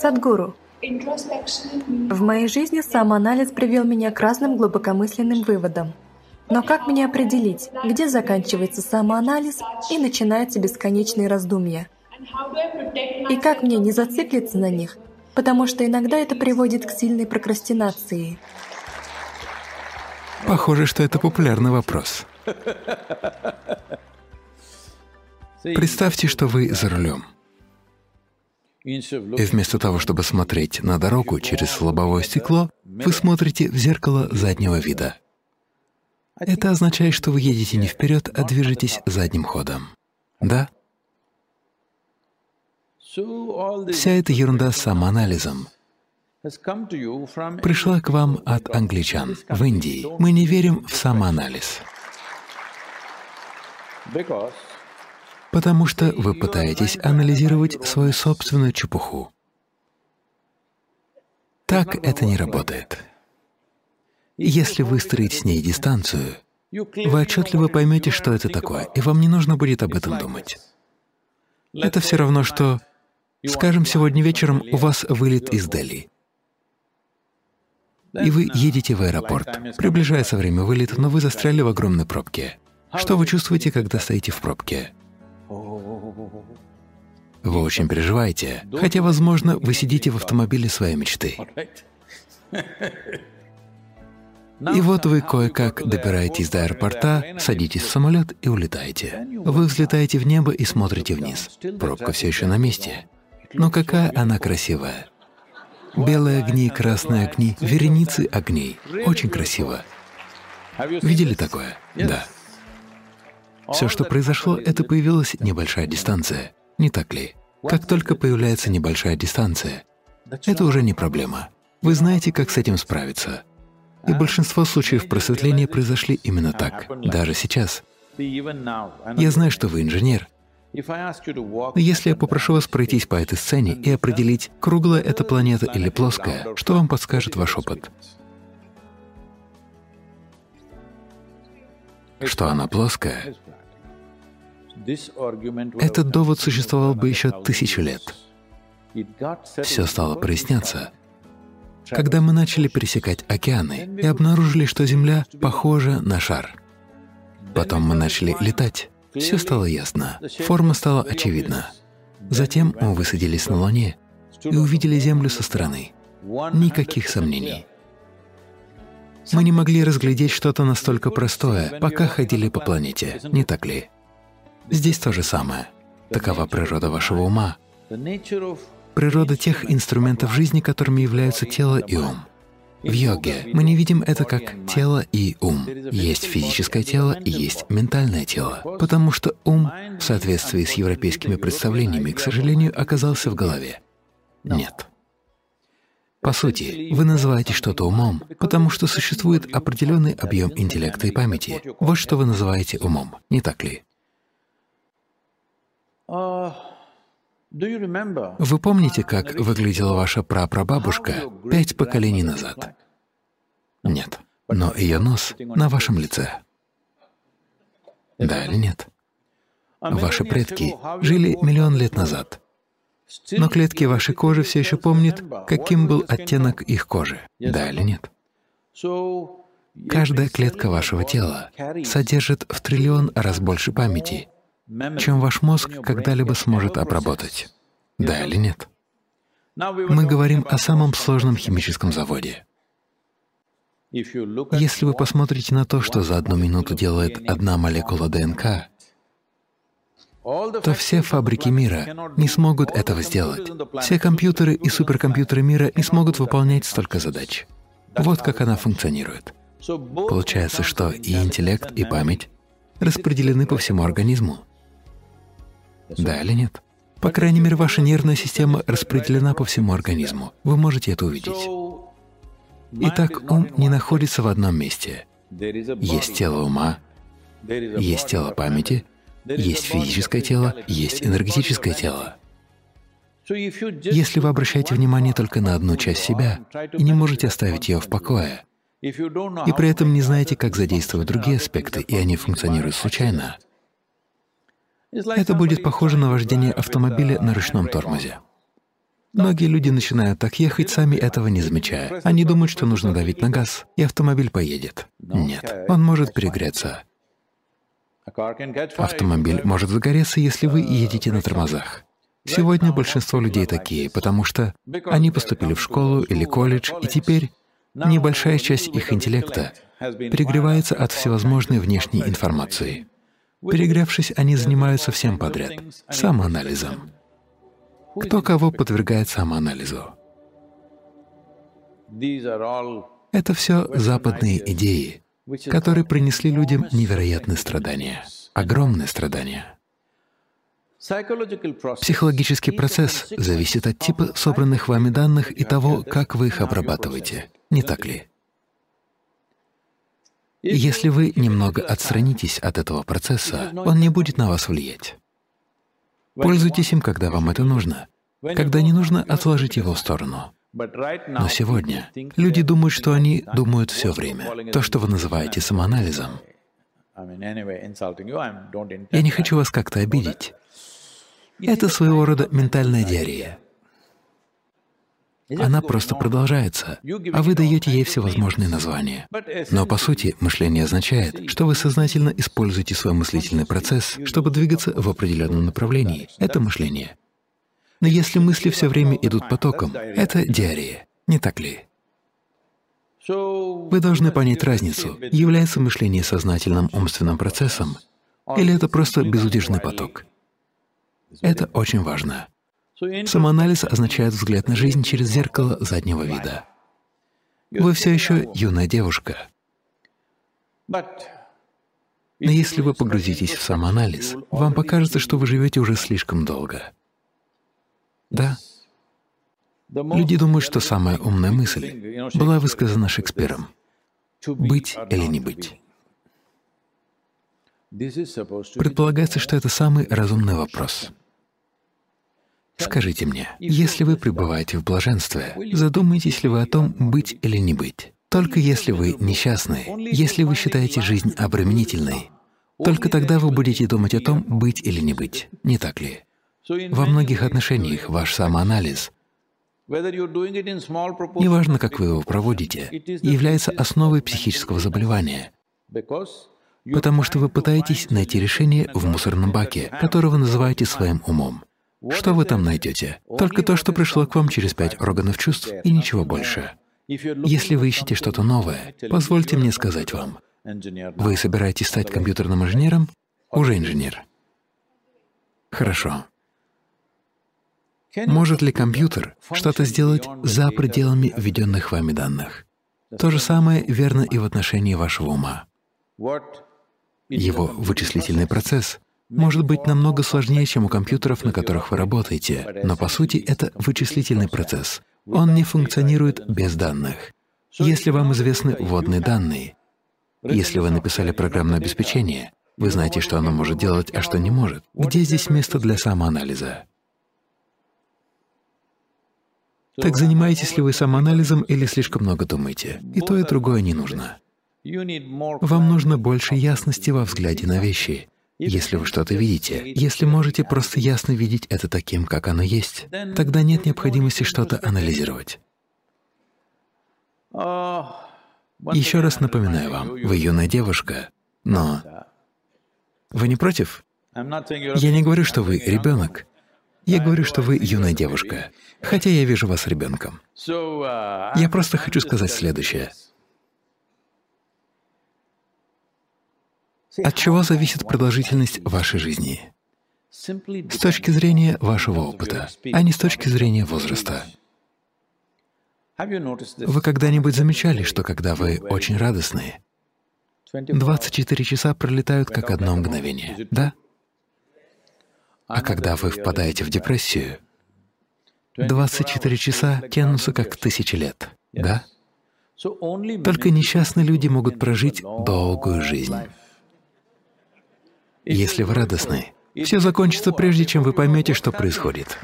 Садгуру, в моей жизни самоанализ привел меня к разным глубокомысленным выводам. Но как мне определить, где заканчивается самоанализ и начинаются бесконечные раздумья? И как мне не зациклиться на них, потому что иногда это приводит к сильной прокрастинации. Похоже, что это популярный вопрос. Представьте, что вы за рулем. И вместо того, чтобы смотреть на дорогу через лобовое стекло, вы смотрите в зеркало заднего вида. Это означает, что вы едете не вперед, а движетесь задним ходом. Да? Вся эта ерунда с самоанализом пришла к вам от англичан в Индии. Мы не верим в самоанализ, потому что вы пытаетесь анализировать свою собственную чепуху. Так это не работает. Если выстроить с ней дистанцию, вы отчетливо поймете, что это такое, и вам не нужно будет об этом думать. Это все равно, что, скажем, сегодня вечером у вас вылет из Дели, и вы едете в аэропорт. Приближается время вылета, но вы застряли в огромной пробке. Что вы чувствуете, когда стоите в пробке? Вы очень переживаете, хотя, возможно, вы сидите в автомобиле своей мечты. И вот вы кое-как добираетесь до аэропорта, садитесь в самолет и улетаете. Вы взлетаете в небо и смотрите вниз. Пробка все еще на месте. Но какая она красивая. Белые огни, красные огни, вереницы огней. Очень красиво. Видели такое? Да. Все, что произошло, это появилась небольшая дистанция. Не так ли? Как только появляется небольшая дистанция, это уже не проблема. Вы знаете, как с этим справиться. И большинство случаев просветления произошли именно так, даже сейчас. Я знаю, что вы инженер. Но если я попрошу вас пройтись по этой сцене и определить, круглая эта планета или плоская, что вам подскажет ваш опыт? Что она плоская? Этот довод существовал бы еще тысячу лет. Все стало проясняться, когда мы начали пересекать океаны и обнаружили, что Земля похожа на шар. Потом мы начали летать. Все стало ясно, форма стала очевидна. Затем мы высадились на Луне и увидели Землю со стороны. Никаких сомнений. Мы не могли разглядеть что-то настолько простое, пока ходили по планете, не так ли? Здесь то же самое. Такова природа вашего ума природа тех инструментов жизни, которыми являются тело и ум. В йоге мы не видим это как тело и ум. Есть физическое тело и есть ментальное тело, потому что ум, в соответствии с европейскими представлениями, к сожалению, оказался в голове. Нет. По сути, вы называете что-то умом, потому что существует определенный объем интеллекта и памяти. Вот что вы называете умом, не так ли? Вы помните, как выглядела ваша прапрабабушка пять поколений назад? Нет. Но ее нос на вашем лице. Да или нет? Ваши предки жили миллион лет назад, но клетки вашей кожи все еще помнят, каким был оттенок их кожи. Да или нет? Каждая клетка вашего тела содержит в триллион раз больше памяти, чем ваш мозг когда-либо сможет обработать. Да или нет? Мы говорим о самом сложном химическом заводе. Если вы посмотрите на то, что за одну минуту делает одна молекула ДНК, то все фабрики мира не смогут этого сделать. Все компьютеры и суперкомпьютеры мира не смогут выполнять столько задач. Вот как она функционирует. Получается, что и интеллект, и память распределены по всему организму. Да или нет? По крайней мере, ваша нервная система распределена по всему организму. Вы можете это увидеть. Итак, ум не находится в одном месте. Есть тело ума, есть тело памяти, есть физическое тело, есть энергетическое тело. Если вы обращаете внимание только на одну часть себя и не можете оставить ее в покое, и при этом не знаете, как задействовать другие аспекты, и они функционируют случайно, это будет похоже на вождение автомобиля на ручном тормозе. Многие люди начинают так ехать, сами этого не замечая. Они думают, что нужно давить на газ, и автомобиль поедет. Нет, он может перегреться. Автомобиль может загореться, если вы едете на тормозах. Сегодня большинство людей такие, потому что они поступили в школу или колледж, и теперь небольшая часть их интеллекта перегревается от всевозможной внешней информации. Перегревшись, они занимаются всем подряд — самоанализом. Кто кого подвергает самоанализу? Это все западные идеи, которые принесли людям невероятные страдания, огромные страдания. Психологический процесс зависит от типа собранных вами данных и того, как вы их обрабатываете, не так ли? Если вы немного отстранитесь от этого процесса, он не будет на вас влиять. Пользуйтесь им, когда вам это нужно. Когда не нужно, отложите его в сторону. Но сегодня люди думают, что они думают все время. То, что вы называете самоанализом. Я не хочу вас как-то обидеть. Это своего рода ментальная диарея. Она просто продолжается, а вы даете ей всевозможные названия. Но по сути мышление означает, что вы сознательно используете свой мыслительный процесс, чтобы двигаться в определенном направлении. Это мышление. Но если мысли все время идут потоком, это диарея, не так ли? Вы должны понять разницу, является мышление сознательным умственным процессом или это просто безудержный поток. Это очень важно. Самоанализ означает взгляд на жизнь через зеркало заднего вида. Вы все еще юная девушка. Но если вы погрузитесь в самоанализ, вам покажется, что вы живете уже слишком долго. Да. Люди думают, что самая умная мысль была высказана Шекспиром — быть или не быть. Предполагается, что это самый разумный вопрос. Скажите мне, если вы пребываете в блаженстве, задумаетесь ли вы о том, быть или не быть? Только если вы несчастны, если вы считаете жизнь обременительной, только тогда вы будете думать о том, быть или не быть, не так ли? Во многих отношениях ваш самоанализ, неважно, как вы его проводите, является основой психического заболевания, потому что вы пытаетесь найти решение в мусорном баке, которого называете своим умом. Что вы там найдете? Только то, что пришло к вам через пять органов чувств, и ничего больше. Если вы ищете что-то новое, позвольте мне сказать вам, вы собираетесь стать компьютерным инженером? Уже инженер. Хорошо. Может ли компьютер что-то сделать за пределами введенных вами данных? То же самое верно и в отношении вашего ума. Его вычислительный процесс может быть намного сложнее, чем у компьютеров, на которых вы работаете, но по сути это вычислительный процесс. Он не функционирует без данных. Если вам известны вводные данные, если вы написали программное обеспечение, вы знаете, что оно может делать, а что не может. Где здесь место для самоанализа? Так занимаетесь ли вы самоанализом или слишком много думаете? И то, и другое не нужно. Вам нужно больше ясности во взгляде на вещи. Если вы что-то видите, если можете просто ясно видеть это таким, как оно есть, тогда нет необходимости что-то анализировать. Еще раз напоминаю вам, вы юная девушка, но вы не против? Я не говорю, что вы ребенок. Я говорю, что вы юная девушка, хотя я вижу вас ребенком. Я просто хочу сказать следующее. От чего зависит продолжительность вашей жизни? С точки зрения вашего опыта, а не с точки зрения возраста. Вы когда-нибудь замечали, что когда вы очень радостны, 24 часа пролетают как одно мгновение, да? А когда вы впадаете в депрессию, 24 часа тянутся как тысячи лет, да? Только несчастные люди могут прожить долгую жизнь. Если вы радостны, все закончится прежде, чем вы поймете, что происходит.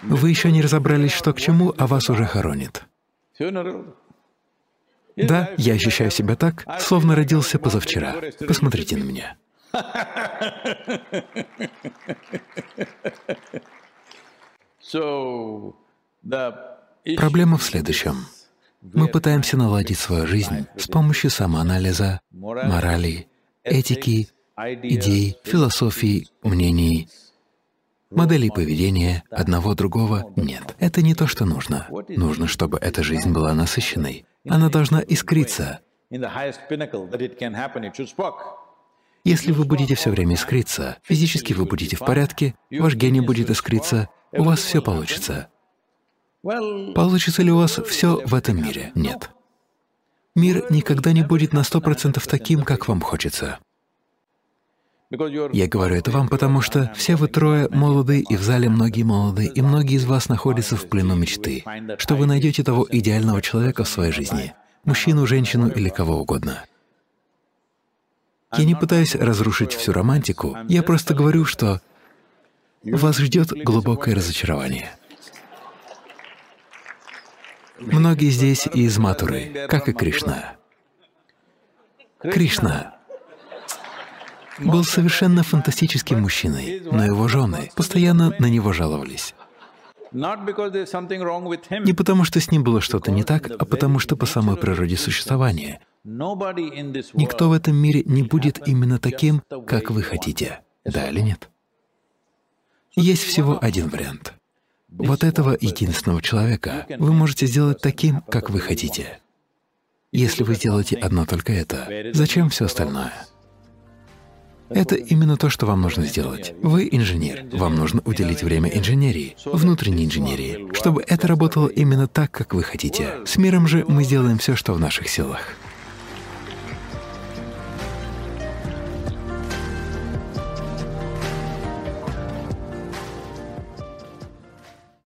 Вы еще не разобрались, что к чему, а вас уже хоронит. Да, я ощущаю себя так, словно родился позавчера. Посмотрите на меня. Проблема в следующем. Мы пытаемся наладить свою жизнь с помощью самоанализа, морали, этики, идей, философии, мнений, моделей поведения, одного другого — нет. Это не то, что нужно. Нужно, чтобы эта жизнь была насыщенной. Она должна искриться. Если вы будете все время искриться, физически вы будете в порядке, ваш гений будет искриться, у вас все получится. Получится ли у вас все в этом мире? Нет. Мир никогда не будет на сто процентов таким, как вам хочется. Я говорю это вам, потому что все вы трое молоды, и в зале многие молоды, и многие из вас находятся в плену мечты, что вы найдете того идеального человека в своей жизни, мужчину, женщину или кого угодно. Я не пытаюсь разрушить всю романтику, я просто говорю, что вас ждет глубокое разочарование. Многие здесь из Матуры, как и Кришна. Кришна был совершенно фантастическим мужчиной, но его жены постоянно на него жаловались. Не потому, что с ним было что-то не так, а потому что по самой природе существования никто в этом мире не будет именно таким, как вы хотите. Да или нет? Есть всего один вариант. Вот этого единственного человека вы можете сделать таким, как вы хотите. Если вы сделаете одно только это, зачем все остальное? Это именно то, что вам нужно сделать. Вы инженер, вам нужно уделить время инженерии, внутренней инженерии, чтобы это работало именно так, как вы хотите. С миром же мы сделаем все, что в наших силах.